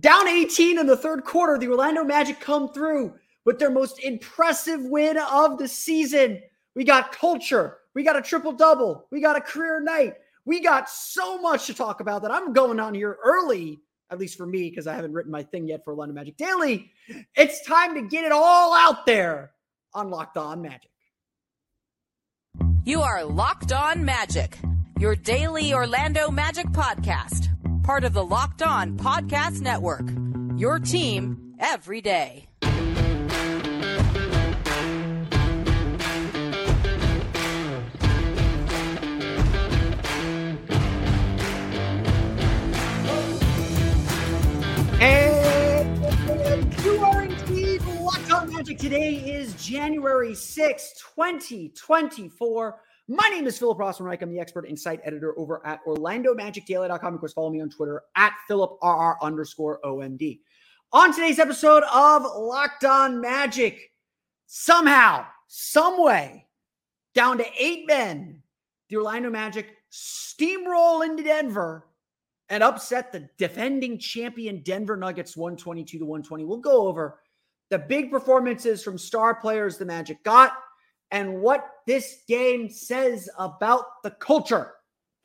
down 18 in the third quarter. The Orlando Magic come through with their most impressive win of the season. We got culture, we got a triple double, we got a career night. We got so much to talk about that I'm going on here early at least for me, because I haven't written my thing yet for Orlando Magic Daily. It's time to get it all out there on Locked On Magic. You are Locked On Magic, your daily Orlando Magic podcast, part of the Locked On Podcast Network. Your team every day. And you are indeed Locked On Magic. Today is January 6, 2024. My name is Philip Rossman-Reich. I'm the expert insight editor over at OrlandoMagicDaily.com. Of course, follow me on Twitter at PhilipRR underscore OMD. On today's episode of Locked On Magic, somehow, some way, down to eight men, the Orlando Magic steamroll into Denver and upset the defending champion Denver Nuggets 122 to 120. We'll go over the big performances from star players the Magic got and what this game says about the culture.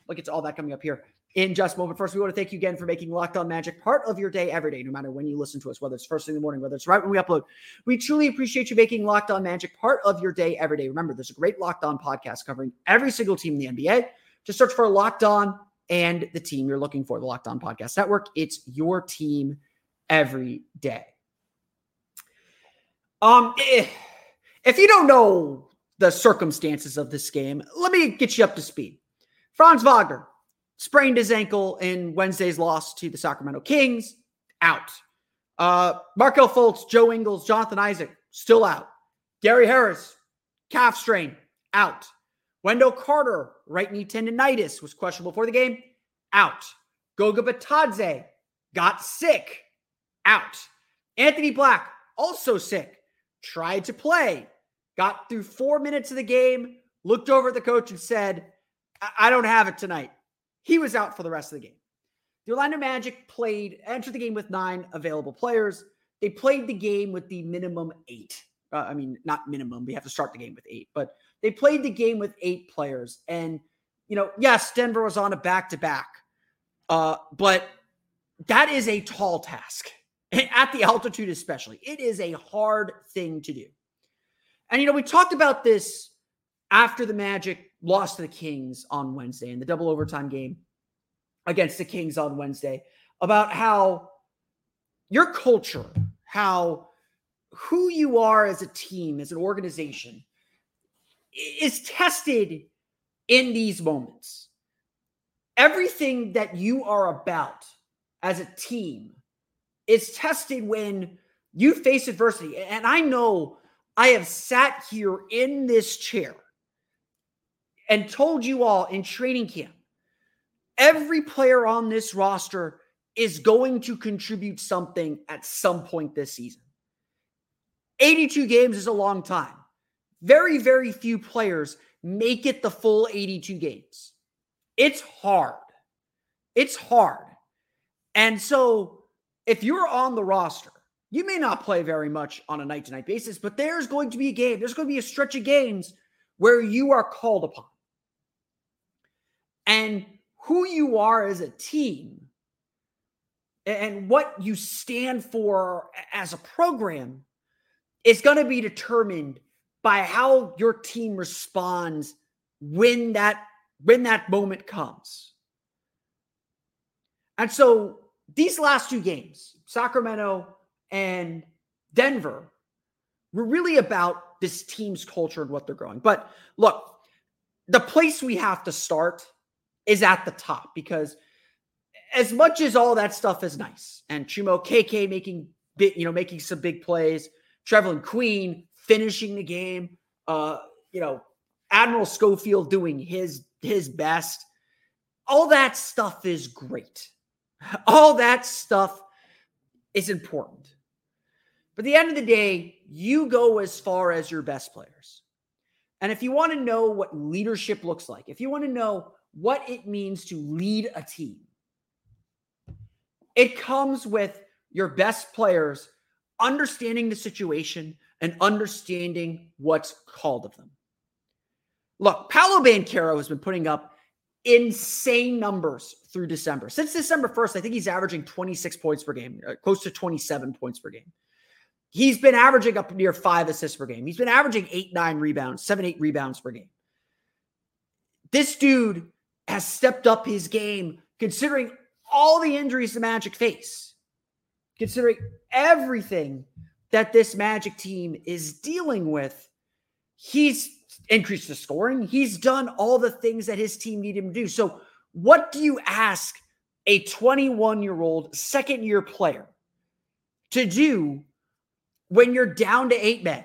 Look, it's all that coming up here in just a moment. First, we want to thank you again for making Locked On Magic part of your day every day, no matter when you listen to us, whether it's first thing in the morning, whether it's right when we upload. We truly appreciate you making Locked On Magic part of your day every day. Remember, there's a great Locked On podcast covering every single team in the NBA. Just search for Locked On and the team you're looking for, the Locked On Podcast Network. It's your team every day. Um, if, if you don't know the circumstances of this game, let me get you up to speed. Franz Wagner sprained his ankle in Wednesday's loss to the Sacramento Kings, out. Uh, Markelle Fultz, Joe Ingles, Jonathan Isaac, still out. Gary Harris, calf strain, out. Wendell Carter, right knee tendonitis, was questionable before the game, out. Goga Bitadze got sick, out. Anthony Black, also sick, tried to play, got through four minutes of the game, looked over at the coach and said, I, don't have it tonight. He was out for the rest of the game. The Orlando Magic played, entered the game with nine available players. They played the game with the minimum eight. Uh, I mean, not minimum. We have to start the game with eight, but they played the game with eight players. And, you know, yes, Denver was on a back to back, but that is a tall task at the altitude, especially. It is a hard thing to do. And, you know, we talked about this after the Magic lost to the Kings on Wednesday in the double overtime game against the Kings on Wednesday about how your culture, how who you are as a team, as an organization, is tested in these moments. Everything that you are about as a team is tested when you face adversity. And I know I have sat here in this chair and told you all in training camp every player on this roster is going to contribute something at some point this season. 82 games is a long time. Very, very few players make it the full 82 games. It's hard. It's hard. And so if you're on the roster, you may not play very much on a night to night basis, but there's going to be a game, there's going to be a stretch of games where you are called upon. And who you are as a team and what you stand for as a program is going to be determined by how your team responds when that when that moment comes. And so these last two games, Sacramento and Denver, were really about this team's culture and what they're growing. But look, the place we have to start is at the top because as much as all that stuff is nice, and Chuma Okeke making bit, you know, making some big plays, Trevelin Queen finishing the game, uh, you know, Admiral Schofield doing his his best. All that stuff is great. All that stuff is important. But the end of the day, you go as far as your best players. And if you want to know what leadership looks like, if you want to know what it means to lead a team, it comes with your best players understanding the situation and understanding what's called of them. Look, Paolo Banchero has been putting up insane numbers through December. Since December 1st, I think he's averaging 26 points per game, uh, close to 27 points per game. He's been averaging up near five assists per game. He's been averaging eight, nine rebounds, seven, eight rebounds per game. This dude has stepped up his game considering all the injuries the Magic face, considering everything that this Magic team is dealing with. He's increased the scoring. He's done all the things that his team needed him to do. So, what do you ask a 21 year old second year player to do when you're down to eight men?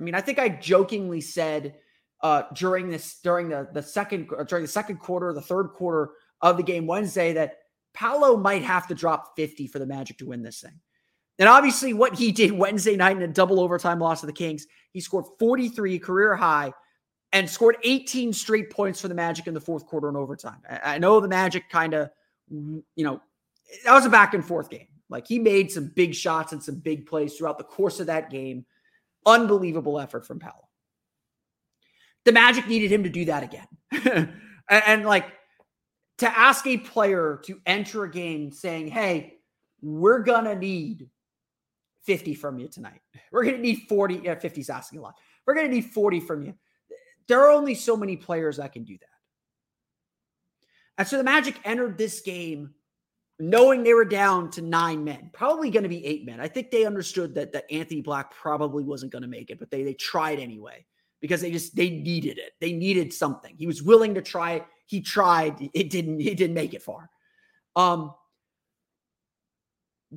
I mean, I think I jokingly said uh, during this during the the second during the second quarter, the third quarter of the game Wednesday that Paolo might have to drop 50 for the Magic to win this thing. And obviously, what he did Wednesday night in a double overtime loss to the Kings, he scored 43 career high and scored 18 straight points for the Magic in the fourth quarter and overtime. I know the Magic kind of, you know, that was a back and forth game. Like he made some big shots and some big plays throughout the course of that game. Unbelievable effort from Paolo. The Magic needed him to do that again. and, and like to ask a player to enter a game saying, hey, we're going to need 50 from you tonight. We're going to need 40. Yeah, 50 is asking a lot. We're going to need 40 from you. There are only so many players that can do that. And so the Magic entered this game knowing they were down to nine men, probably going to be eight men. I think they understood that, that Anthony Black probably wasn't going to make it, but they, they tried anyway because they just they needed it. They needed something. He was willing to try. He tried. It didn't. He didn't make it far. Um,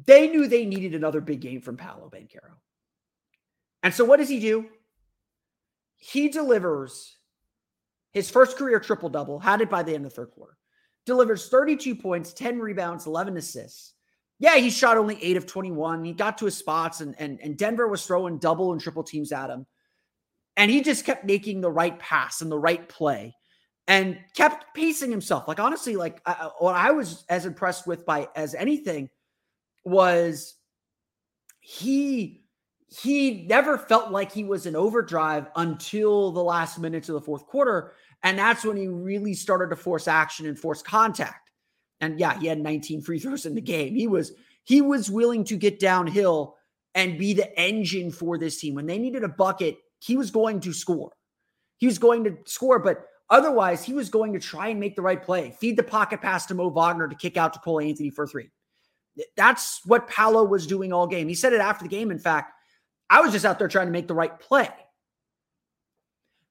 they knew they needed another big game from Paolo Banchero. And so what does he do? He delivers his first career triple double, had it by the end of the third quarter. Delivers 32 points, 10 rebounds, 11 assists. Yeah, he shot only 8 of 21. He got to his spots and and, and Denver was throwing double and triple teams at him. And he just kept making the right pass and the right play and kept pacing himself. Like honestly, like I, what I was as impressed with by as anything was he he never felt like he was in overdrive until the last minutes of the fourth quarter and that's when he really started to force action and force contact and yeah he had 19 free throws in the game he was he was willing to get downhill and be the engine for this team when they needed a bucket he was going to score he was going to score but otherwise he was going to try and make the right play feed the pocket pass to mo wagner to kick out to cole anthony for three that's what Paolo was doing all game. He said it after the game. In fact, I was just out there trying to make the right play.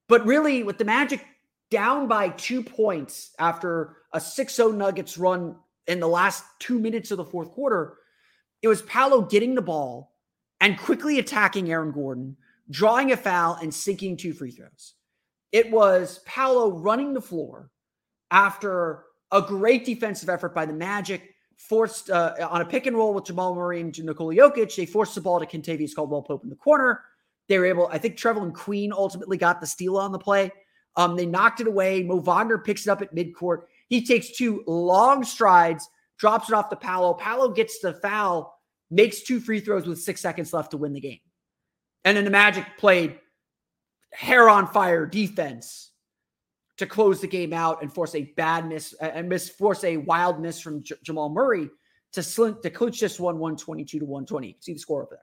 But really, with the Magic down by two points after a 6 0 Nuggets run in the last two minutes of the fourth quarter, it was Paolo getting the ball and quickly attacking Aaron Gordon, drawing a foul, and sinking two free throws. It was Paolo running the floor after a great defensive effort by the Magic forced uh, on a pick and roll with Jamal Murray and Nikola Jokic. They forced the ball to Kentavious Caldwell Pope in the corner. They were able, I think Trevelin Queen ultimately got the steal on the play. Um, they knocked it away. Mo Wagner picks it up at midcourt. He takes two long strides, drops it off to Paolo. Paolo gets the foul, makes two free throws with six seconds left to win the game. And then the Magic played hair on fire defense to close the game out and force a bad miss and miss force a wild miss from J- Jamal Murray to slink to clinch this one 122 to 120. See the score over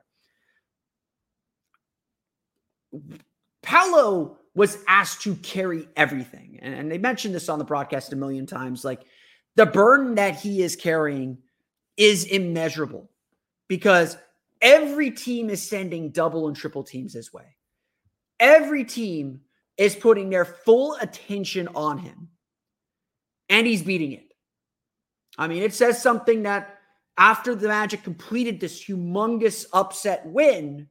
there. Paolo was asked to carry everything. And, and they mentioned this on the broadcast a million times. Like the burden that he is carrying is immeasurable because every team is sending double and triple teams his way. Every team is putting their full attention on him, and he's beating it. I mean, it says something that after the Magic completed this humongous upset win,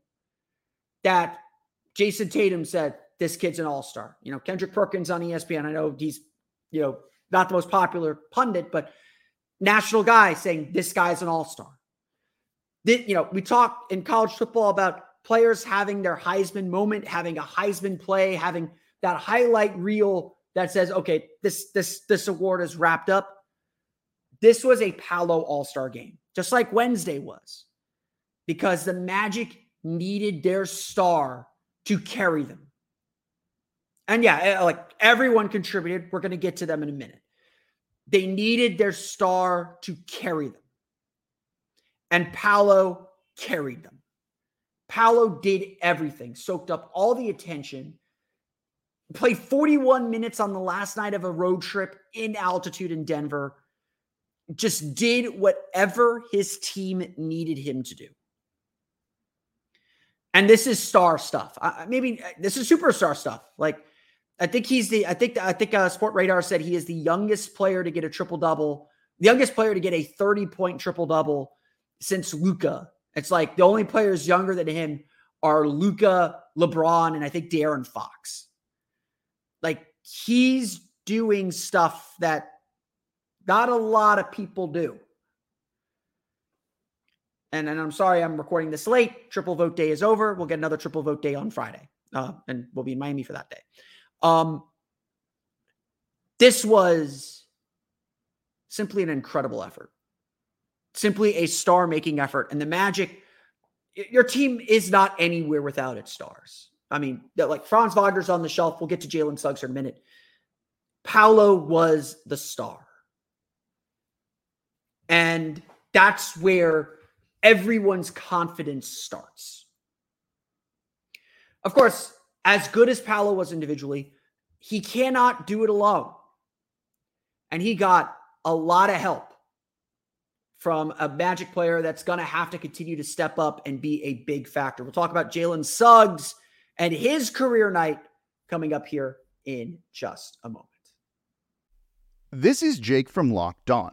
that Jayson Tatum said, This kid's an all star. You know, Kendrick Perkins on ESPN, I know he's, you know, not the most popular pundit, but national guy saying this guy's an all star. You know, we talk in college football about players having their Heisman moment, having a Heisman play, having that highlight reel that says, okay, this this this award is wrapped up. This was a Paolo All-Star game, just like Wednesday was, because the Magic needed their star to carry them. And yeah, eh, like everyone contributed. We're going to get to them in a minute. They needed their star to carry them. And Paolo carried them. Paolo did everything, soaked up all the attention, played 41 minutes on the last night of a road trip in altitude in Denver, just did whatever his team needed him to do. And this is star stuff. Uh, maybe this is superstar stuff. Like, I think he's the. I think. I think. Uh, Sportradar said he is the youngest player to get a triple double, the youngest player to get a thirty point triple double since Luka. it's like the only players younger than him are Luka, LeBron, and I think De'Aaron Fox. Like he's doing stuff that not a lot of people do. And, and I'm sorry I'm recording this late. Triple vote day is over. We'll get another triple vote day on Friday. Uh, and we'll be in Miami for that day. Um, this was simply an incredible effort simply a star making effort. And the Magic, your team is not anywhere without its stars. I mean, like Franz Wagner's on the shelf. We'll get to Jalen Suggs in a minute. Paolo was the star. And that's where everyone's confidence starts. Of course, as good as Paolo was individually, he cannot do it alone. And he got a lot of help from a Magic player that's going to have to continue to step up and be a big factor. We'll talk about Jalen Suggs and his career night coming up here in just a moment. This is Jake from Locked On.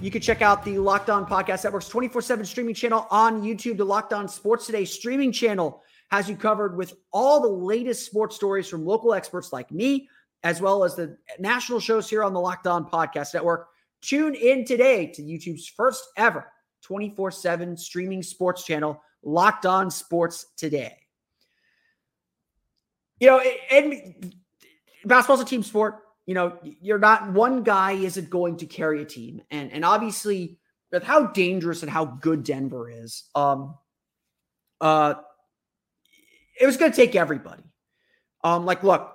you can check out the Locked On Podcast Network's 24 7 streaming channel on YouTube. The Locked On Sports Today streaming channel has you covered with all the latest sports stories from local experts like me, as well as the national shows here on the Locked On Podcast Network. Tune in today to YouTube's first ever 24 7 streaming sports channel, Locked On Sports Today. You know, and basketball's a team sport you know, you're not one guy isn't going to carry a team. And and obviously with how dangerous and how good Denver is, um uh it was going to take everybody. Um like look,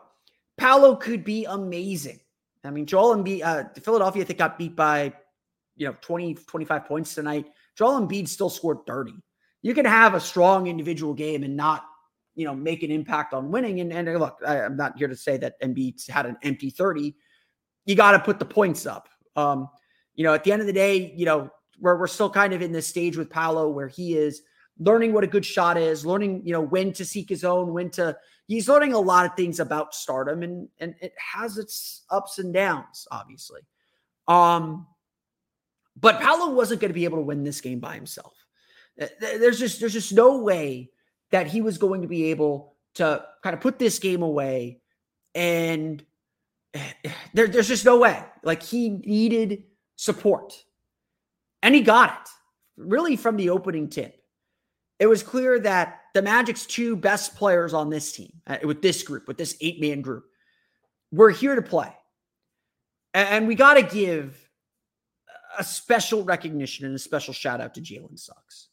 Paolo could be amazing. I mean, Joel Embiid, uh, Philadelphia, I think got beat by, you know, 20, 25 points tonight. Joel Embiid still scored 30. You can have a strong individual game and not you know, make an impact on winning. And, and look, I, am not here to say that Embiid had an empty 30. You got to put the points up. Um, you know, at the end of the day, you know, we're, we're still kind of in this stage with Paolo where he is learning what a good shot is, learning, you know, when to seek his own, when to, he's learning a lot of things about stardom and, and it has its ups and downs, obviously. Um, but Paolo wasn't going to be able to win this game by himself. There's just, there's just no way that he was going to be able to kind of put this game away and there, there's just no way. Like he needed support. And he got it really from the opening tip. It was clear that the magic's two best players on this team uh, with this group with this eight man group were here to play. And we got to give a special recognition and a special shout out to jalen suggs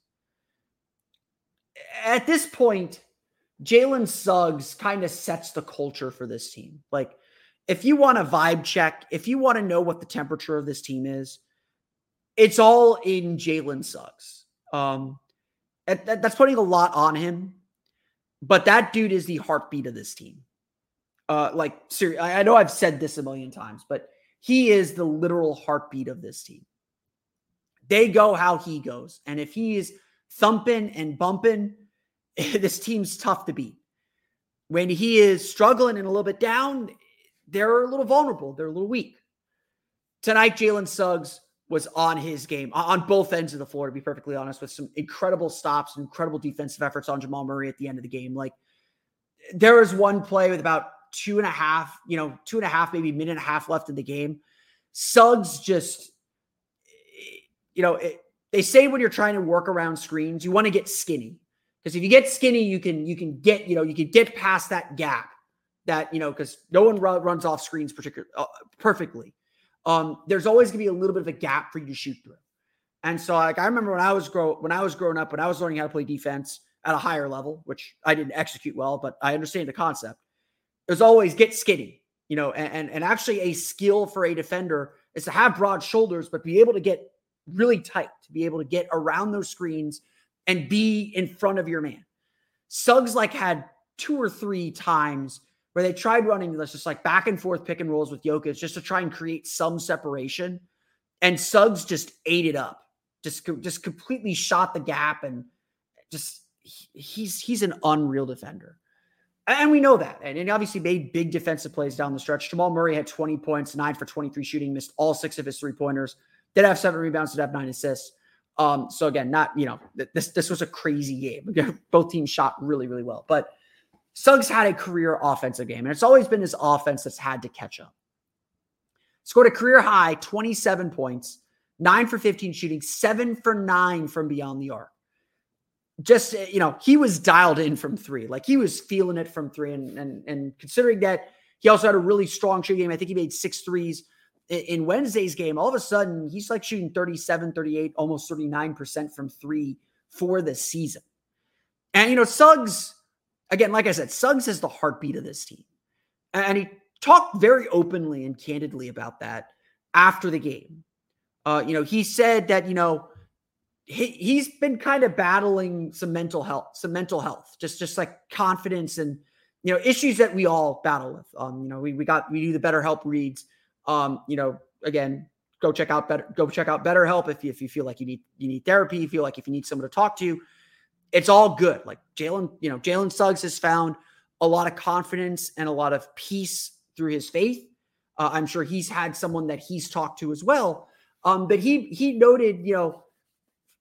at this point, Jalen Suggs kind of sets the culture for this team. Like, if you want a vibe check, if you want to know what the temperature of this team is, it's all in Jalen Suggs. Um, that, that's putting a lot on him, but that dude is the heartbeat of this team. Uh, like, seriously, I know I've said this a million times, but he is the literal heartbeat of this team. They go how he goes, and if he is thumping and bumping, this team's tough to beat. When he is struggling and a little bit down, they're a little vulnerable. They're a little weak. Tonight, Jalen Suggs was on his game on both ends of the floor, to be perfectly honest, with some incredible stops incredible defensive efforts on Jamal Murray at the end of the game. Like there was one play with about two and a half, you know, two and a half, maybe minute and a half left in the game. Suggs just, eh, you know, it, they say when you're trying to work around screens, you want to get skinny. Because if you get skinny, you can you can get you know you can get past that gap that you know because no one runs off screens particular uh, perfectly. Um, there's always gonna be a little bit of a gap for you to shoot through. And so like I remember when I was grow when I was growing up when I was learning how to play defense at a higher level, which I didn't execute well, but I understand the concept. There's always get skinny, you know, and, and, and actually a skill for a defender is to have broad shoulders, but be able to get really tight, to be able to get around those screens and be in front of your man. Suggs like had two or three times where they tried running this just like back and forth pick and rolls with Jokic just to try and create some separation. And Suggs just ate it up, just, just completely shot the gap and just he's he's an unreal defender. And we know that. And he obviously made big defensive plays down the stretch. Jamal Murray had 20 points, nine for 23 shooting, missed all six of his three pointers, did have seven rebounds, did have nine assists. Um, so again, not you know this this was a crazy game. Both teams shot really really well, but Suggs had a career offensive game, and it's always been his offense that's had to catch up. Scored a career high 27 points, nine for 15 shooting, seven for nine from beyond the arc. Just you know, he was dialed in from three, like he was feeling it from three, and and and considering that he also had a really strong shooting game, I think he made six threes in Wednesday's game, all of a sudden he's like shooting 37, 38, almost 39% from three for the season. And, you know, Suggs, again, like I said, Suggs is the heartbeat of this team. And he talked very openly and candidly about that after the game. Uh, you know, he said that, you know, he, he's been kind of battling some mental health, some mental health, just, just like confidence and, you know, issues that we all battle with. Um, you know, we, we got, we do the BetterHelp reads um, you know, again, go check out better go check out BetterHelp if you, if you feel like you need you need therapy, you feel like if you need someone to talk to, it's all good. Like Jalen, you know, Jalen Suggs has found a lot of confidence and a lot of peace through his faith. Uh, I'm sure he's had someone that he's talked to as well. Um, but he he noted, you know,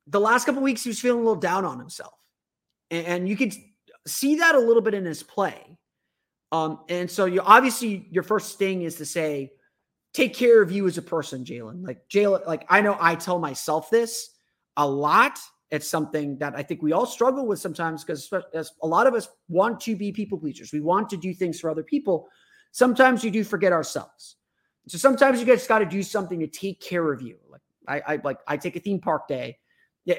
the last couple weeks he was feeling a little down on himself, and, and you could see that a little bit in his play. Um, and so you obviously your first thing is to say, take care of you as a person, Jalen. Like Jalen, like I know I tell myself this a lot. It's something that I think we all struggle with sometimes because a lot of us want to be people pleasers. We want to do things for other people. Sometimes you do forget ourselves. So sometimes you just got to do something to take care of you. Like I, I like I take a theme park day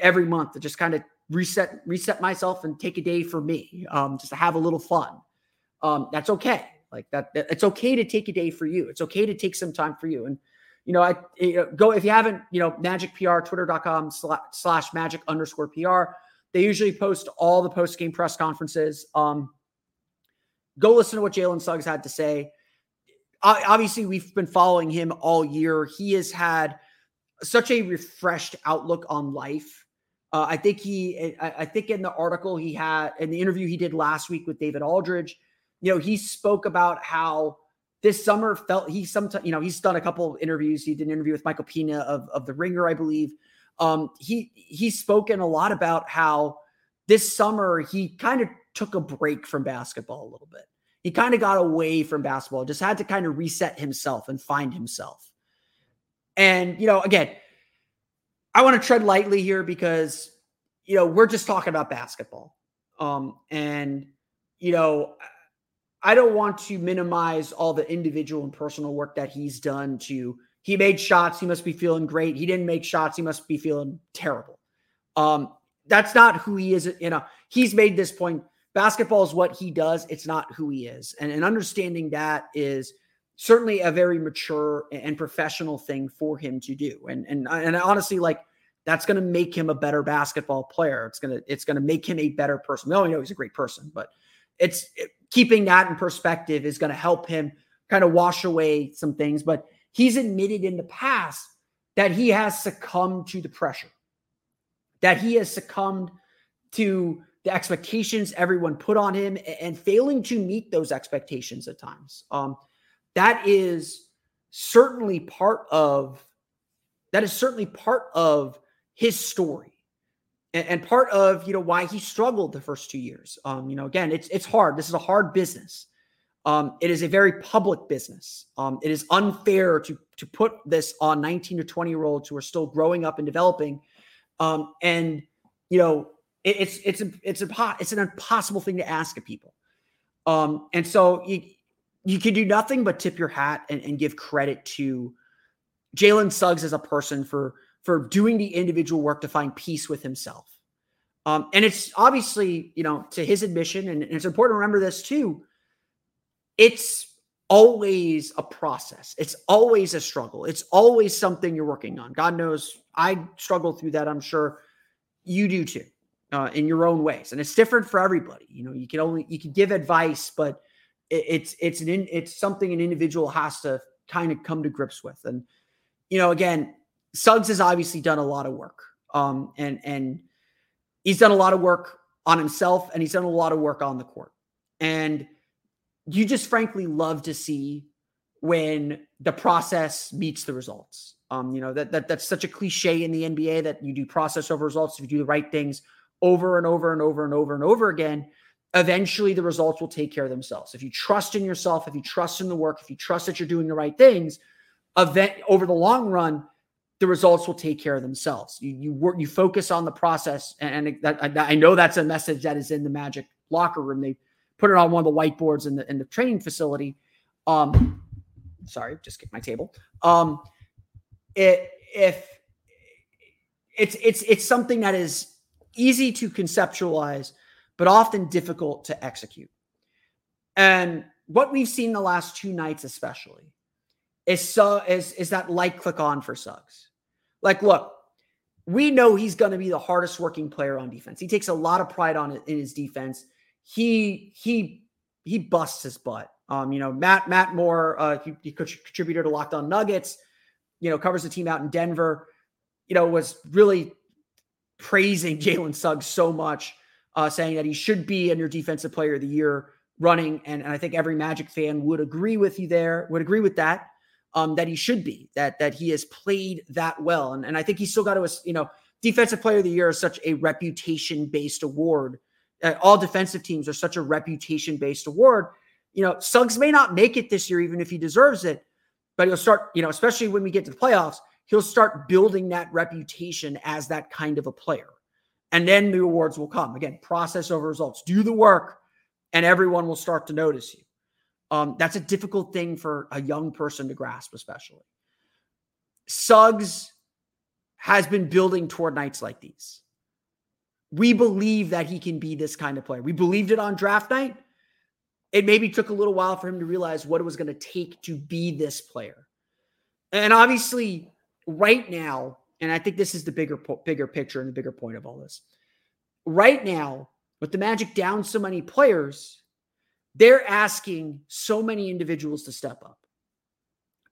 every month to just kind of reset reset myself and take a day for me, um, just to have a little fun. Um, that's okay. Like that, that, it's okay to take a day for you. It's okay to take some time for you. And you know, I you know, go if you haven't, you know, Magic PR, twitter.com slash, magic underscore PR. They usually post all the post game press conferences. Um, go listen to what Jalen Suggs had to say. Obviously, we've been following him all year. He has had such a refreshed outlook on life. Uh, I think he, I, I think in the article he had, in the interview he did last week with David Aldridge, you know, he spoke about how this summer felt he sometimes, you know, he's done a couple of interviews. He did an interview with Michael Pina of, of the Ringer, I believe. Um, he he's spoken a lot about how this summer he kind of took a break from basketball a little bit. He kind of got away from basketball, just had to kind of reset himself and find himself. And, you know, again, I want to tread lightly here because, you know, we're just talking about basketball. Um, and, you know, I don't want to minimize all the individual and personal work that he's done to he made shots, he must be feeling great. He didn't make shots, he must be feeling terrible. Um, that's not who he is. You know, he's made this point. Basketball is what he does, it's not who he is. And, and understanding that is certainly a very mature and professional thing for him to do. And and and honestly, like that's going to make him a better basketball player. It's gonna it's gonna make him a better person. We only know he's a great person, but it's it, keeping that in perspective is going to help him kind of wash away some things. But he's admitted in the past that he has succumbed to the pressure, that he has succumbed to the expectations everyone put on him and failing to meet those expectations at times. Um, that is certainly part of that is certainly part of his story and, and, part of you know why he struggled the first two years. Um you know again it's it's hard. This is a hard business. Um it is a very public business. Um it is unfair to to put this on 19 to 20 year olds who are still growing up and developing. Um and you know it, it's it's it's a it's an impossible thing to ask of people. Um and so you you can do nothing but tip your hat and, and give credit to Jalen Suggs as a person for for doing the individual work to find peace with himself. Um, and it's obviously, you know, to his admission, and, and it's important to remember this too. It's always a process. It's always a struggle. It's always something you're working on. God knows I struggle through that. I'm sure you do too, uh, in your own ways. And it's different for everybody. You know, you can only you can give advice, but it's it's an it's something an individual has to kind of come to grips with. And you know, again, Suggs has obviously done a lot of work, um, and and he's done a lot of work on himself, and he's done a lot of work on the court. And you just frankly love to see when the process meets the results. Um, you know that, that that's such a cliche in the NBA that you do process over results. If you do the right things over and over and over and over and over again, eventually the results will take care of themselves. If you trust in yourself, if you trust in the work, if you trust that you're doing the right things, event over the long run, the results will take care of themselves. You you work, you focus on the process, and, and that, I, I know that's a message that is in the Magic locker room. They put it on one of the whiteboards in the in the training facility. Um, sorry, just get my table. Um, it if it's it's it's something that is easy to conceptualize but often difficult to execute. And what we've seen the last two nights, especially, is so is is that light click on for Suggs. Like, look, we know he's going to be the hardest working player on defense. He takes a lot of pride on it in his defense. He he he busts his butt. Um, you know, Matt Matt Moore, uh, he, he contributor to Locked On Nuggets. You know, covers the team out in Denver. You know, was really praising Jalen Suggs so much uh, saying that he should be in your defensive player of the year running. And, and I think every Magic fan would agree with you there, would agree with that, um, that he should be, that that he has played that well. And, and I think he's still got to, you know, defensive player of the year is such a reputation based award. Uh, all defensive teams are such a reputation based award. You know, Suggs may not make it this year, even if he deserves it, but he'll start, you know, especially when we get to the playoffs, he'll start building that reputation as that kind of a player and then the awards will come. Again, process over results. Do the work, and everyone will start to notice you. Um, that's a difficult thing for a young person to grasp, especially. Suggs has been building toward nights like these. We believe that he can be this kind of player. We believed it on draft night. It maybe took a little while for him to realize what it was going to take to be this player. And obviously, right now, and I think this is the bigger bigger picture and the bigger point of all this. Right now, with the Magic down so many players, they're asking so many individuals to step up.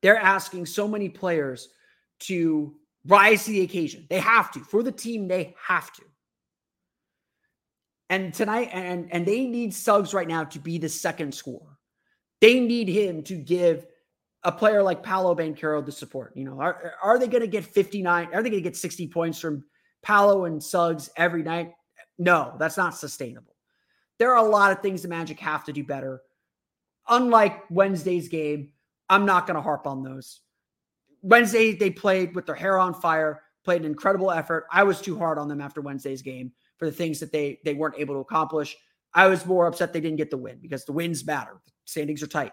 They're asking so many players to rise to the occasion. They have to. For the team, they have to. And tonight, and and they need Suggs right now to be the second scorer. They need him to give a player like Paolo Banchero the support. You know, are, are they going to get 59? Are they going to get 60 points from Paolo and Suggs every night? No, that's not sustainable. There are a lot of things the Magic have to do better. Unlike Wednesday's game, I'm not going to harp on those. Wednesday, they played with their hair on fire, played an incredible effort. I was too hard on them after Wednesday's game for the things that they they weren't able to accomplish. I was more upset they didn't get the win because the wins matter. The Standings are tight.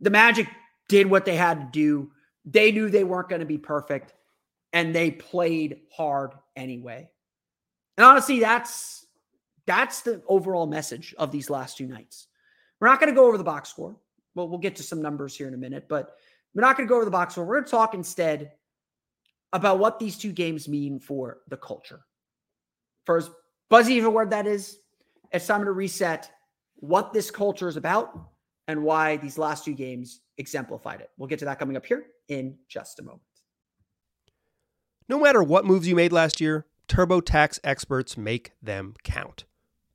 The Magic did what they had to do. They knew they weren't going to be perfect, and they played hard anyway. And honestly, that's that's the overall message of these last two nights. We're not going to go over the box score. Well, we'll get to some numbers here in a minute, but we're not going to go over the box score. We're going to talk instead about what these two games mean for the culture. For as buzzy of a word that is, it's time to reset what this culture is about and why these last two games exemplified it. We'll get to that coming up here in just a moment. No matter what moves you made last year, TurboTax experts make them count.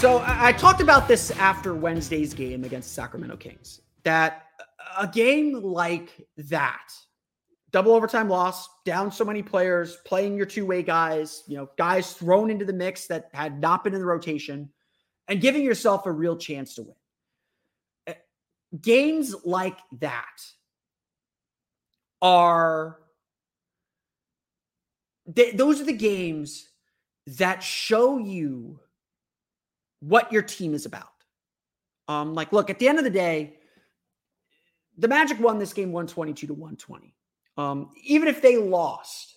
So I, talked about this after Wednesday's game against Sacramento Kings. That a game like that, double overtime loss, down so many players, playing your two-way guys, you know, guys thrown into the mix that had not been in the rotation, and giving yourself a real chance to win. Eh, games like that are those are the games that show you what your team is about. Um, like, look, at the end of the day, the Magic won this game 122 to 120. Um, even if they lost,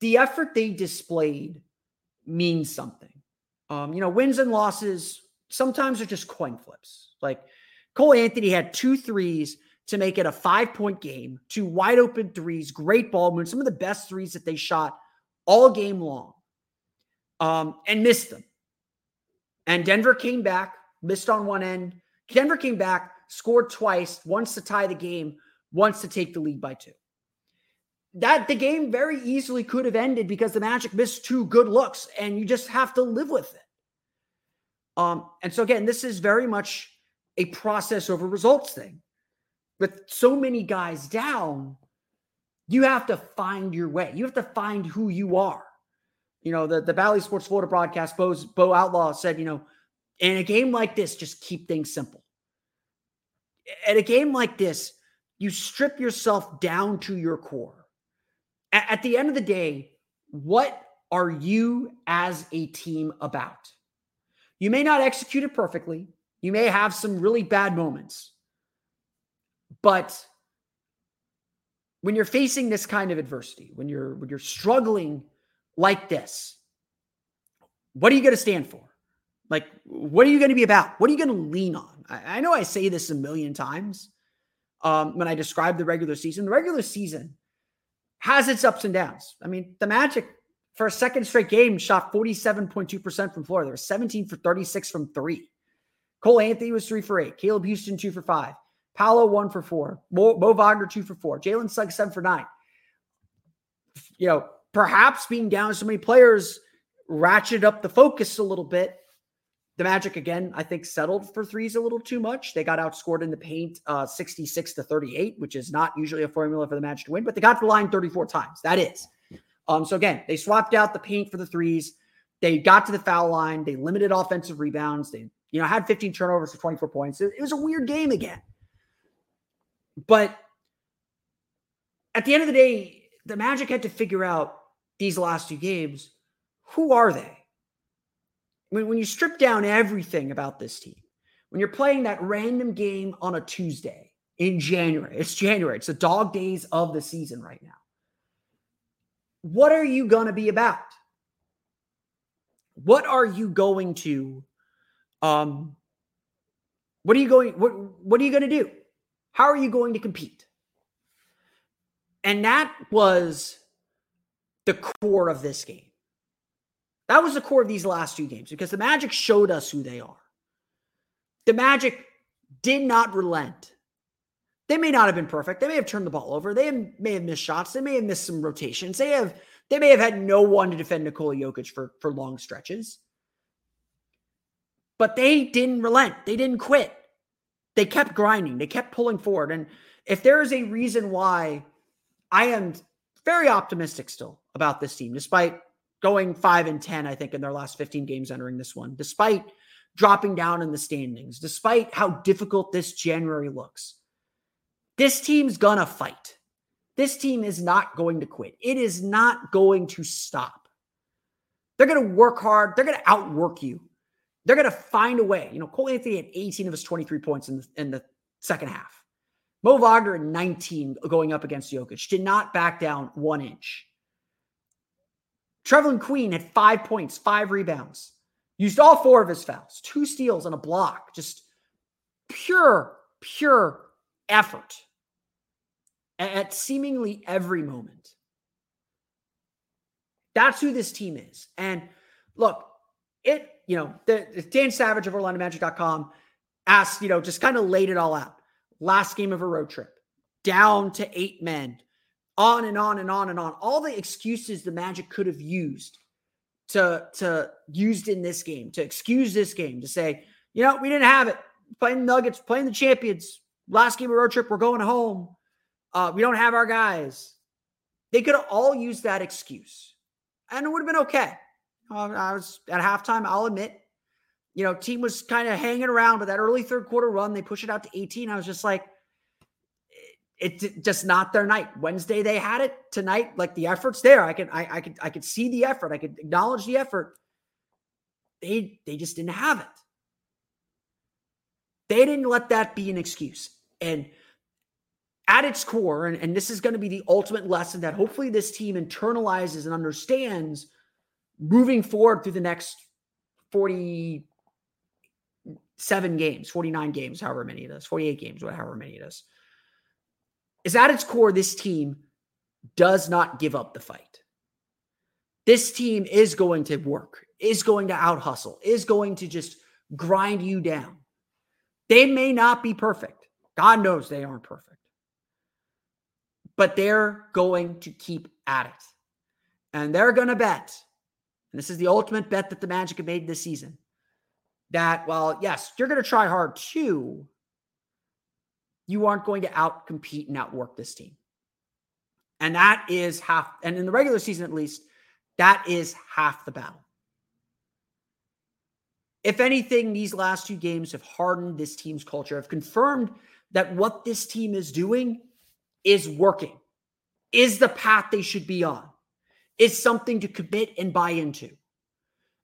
the effort they displayed means something. Um, you know, wins and losses sometimes are just coin flips. Like Cole Anthony had two threes to make it a five point game, two wide open threes, great ball movement, some of the best threes that they shot all game long, um, and missed them. And Denver came back, missed on one end. Denver came back, scored twice, once to tie the game, once to take the lead by two. That the game very easily could have ended because the Magic missed two good looks, and you just have to live with it. Um, and so again, this is very much a process over results thing. With so many guys down, you have to find your way. You have to find who you are you know, the, the Bally Sports Florida broadcast, Bo's, Bo Outlaw said, you know, in a game like this, just keep things simple. At a game like this, you strip yourself down to your core. At the end of the day, what are you as a team about? You may not execute it perfectly. You may have some really bad moments. But when you're facing this kind of adversity, when you're when you're struggling like this, what are you going to stand for? Like, what are you going to be about? What are you going to lean on? I, I, know I say this a million times um, when I describe the regular season. The regular season has its ups and downs. I mean, the Magic for a second straight game shot 47.2% from floor. They were 17 for 36 from three. Cole Anthony was three for eight. Caleb Houstan, two for five. Paolo, one for four. Mo, Mo Wagner, two for four. Jalen Suggs, seven for nine. You know, perhaps being down so many players ratcheted up the focus a little bit. The Magic, again, I think settled for threes a little too much. They got outscored in the paint uh, 66 to 38, which is not usually a formula for the Magic to win, but they got to the line 34 times. That is. Um, so again, they swapped out the paint for the threes. They got to the foul line. They limited offensive rebounds. They, you know, had 15 turnovers for 24 points. It, it was a weird game again. But at the end of the day, the Magic had to figure out these last two games who are they? When, when you strip down everything about this team, when you're playing that random game on a Tuesday in January, it's January, it's the dog days of the season right now. What are you going to be about? What are you going to um what are you going what what are you going to do? How are you going to compete? And that was the core of this game. That was the core of these last two games because the Magic showed us who they are. The Magic did not relent. They may not have been perfect. They may have turned the ball over. They may have missed shots. They may have missed some rotations. They have they may have had no one to defend Nikola Jokic for, for long stretches. But they didn't relent. They didn't quit. They kept grinding. They kept pulling forward. And if there is a reason why I am very optimistic still about this team, despite going five and 10, I think, in their last 15 games entering this one, despite dropping down in the standings, despite how difficult this January looks. This team's gonna fight. This team is not going to quit. It is not going to stop. They're gonna work hard, they're gonna outwork you. They're gonna find a way. You know, Cole Anthony had 18 of his 23 points in the, in the second half. Mo Wagner 19 going up against Jokic did not back down one inch. Trevelin Queen had five points, five rebounds, used all four of his fouls, two steals and a block. Just pure, pure effort at seemingly every moment. That's who this team is. And look, it, you know, the, Dan Savage of OrlandoMagic.com asked, you know, just kind of laid it all out last game of a road trip, down to eight men, on and on and on and on. All the excuses the Magic could have used to, to used in this game, to excuse this game, to say, you know, we didn't have it. Playing Nuggets, playing the champions. Last game of road trip, we're going home. Uh, we don't have our guys. They could have all used that excuse, and it would have been okay. Uh, I was at halftime. I'll admit you know, team was kind of hanging around, but that early third quarter run, they push it out to 18. I was just like, it's it, just not their night. Wednesday they had it. Tonight, like the effort's there. I can I, I could I could see the effort. I could acknowledge the effort. They they just didn't have it. They didn't let that be an excuse. And at its core, and, and this is going to be the ultimate lesson that hopefully this team internalizes and understands moving forward through the next 47 games, 49 games, however many it is, 48 games, however many it is, is at its core, this team does not give up the fight. This team is going to work, is going to out hustle, is going to just grind you down. They may not be perfect. God knows they aren't perfect. But they're going to keep at it. And they're going to bet. And this is the ultimate bet that the Magic have made this season that, well, yes, you're going to try hard too. You aren't going to out compete and outwork this team. And that is half, and in the regular season at least, that is half the battle. If anything, these last two games have hardened this team's culture, have confirmed that what this team is doing is working, is the path they should be on, is something to commit and buy into.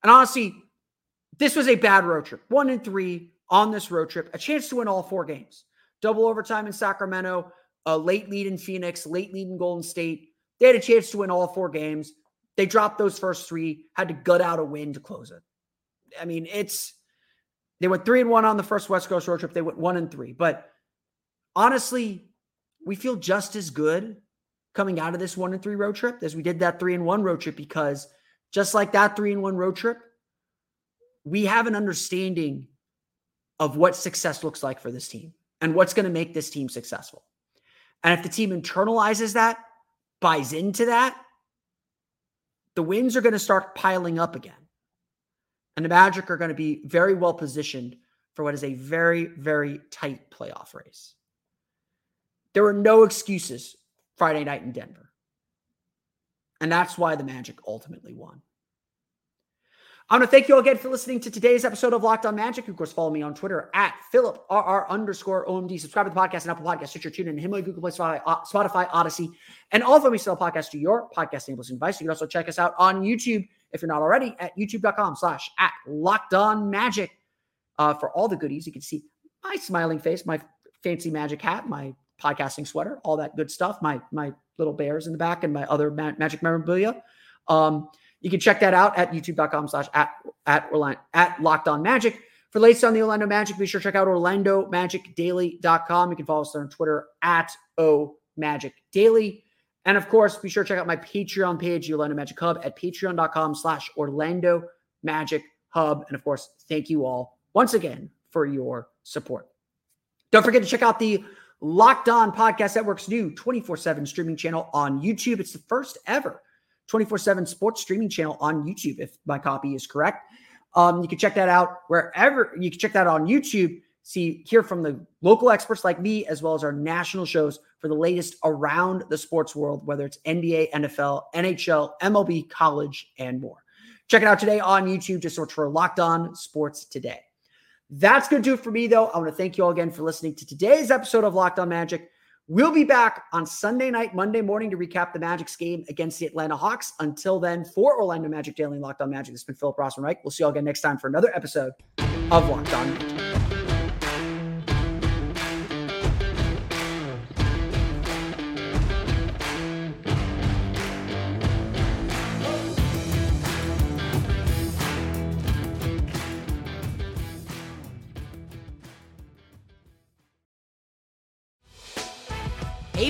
And honestly, this was a bad road trip. One and three on this road trip, a chance to win all four games. Double overtime in Sacramento, a late lead in Phoenix, late lead in Golden State. They had a chance to win all four games. They dropped those first three, had to gut out a win to close it. I mean, it's they went three and one on the first West Coast road trip. They went one and three. But honestly, we feel just as good coming out of this one and three road trip as we did that three and one road trip because just like that three and one road trip, we have an understanding of what success looks like for this team and what's going to make this team successful. And if the team internalizes that, buys into that, the wins are going to start piling up again. And the Magic are going to be very well positioned for what is a very, very tight playoff race. There were no excuses Friday night in Denver. And that's why the Magic ultimately won. I want to thank you all again for listening to today's episode of Locked On Magic. of course, follow me on Twitter at PhilipRR underscore OMD. Subscribe to the podcast and Apple Podcasts, Stitcher, TuneIn, Himalaya, Google Play, Spotify, uh, Spotify, Odyssey, and all of me sell podcast to your podcast enabled device. You can also check us out on YouTube if you're not already at youtube.com slash at Locked On Magic uh, for all the goodies. You can see my smiling face, my fancy magic hat, my podcasting sweater, all that good stuff, my my little bears in the back, and my other ma- magic memorabilia. Um, you can check that out at youtube.com slash at at at locked on magic. For latest on the Orlando Magic, be sure to check out OrlandoMagicDaily.com. You can follow us on Twitter at O Magic Daily. And of course, be sure to check out my Patreon page, the Orlando Magic Hub, at patreon.com slash Orlando Magic Hub. And of course, thank you all once again for your support. Don't forget to check out the Locked On Podcast Network's new 24 7 streaming channel on YouTube. It's the first ever 24 7 sports streaming channel on YouTube, if my copy is correct. Um, you can check that out wherever you can check that on YouTube. See, hear from the local experts like me, as well as our national shows for the latest around the sports world, whether it's NBA, NFL, NHL, MLB, college, and more. Check it out today on YouTube. Just search for Locked On Sports Today. That's going to do it for me, though. I want to thank you all again for listening to today's episode of Locked On Magic. We'll be back on Sunday night, Monday morning to recap the Magic's game against the Atlanta Hawks. Until then, for Orlando Magic Daily Locked On Magic, this has been Philip Rossman Reich. We'll see you all again next time for another episode of Locked On Magic.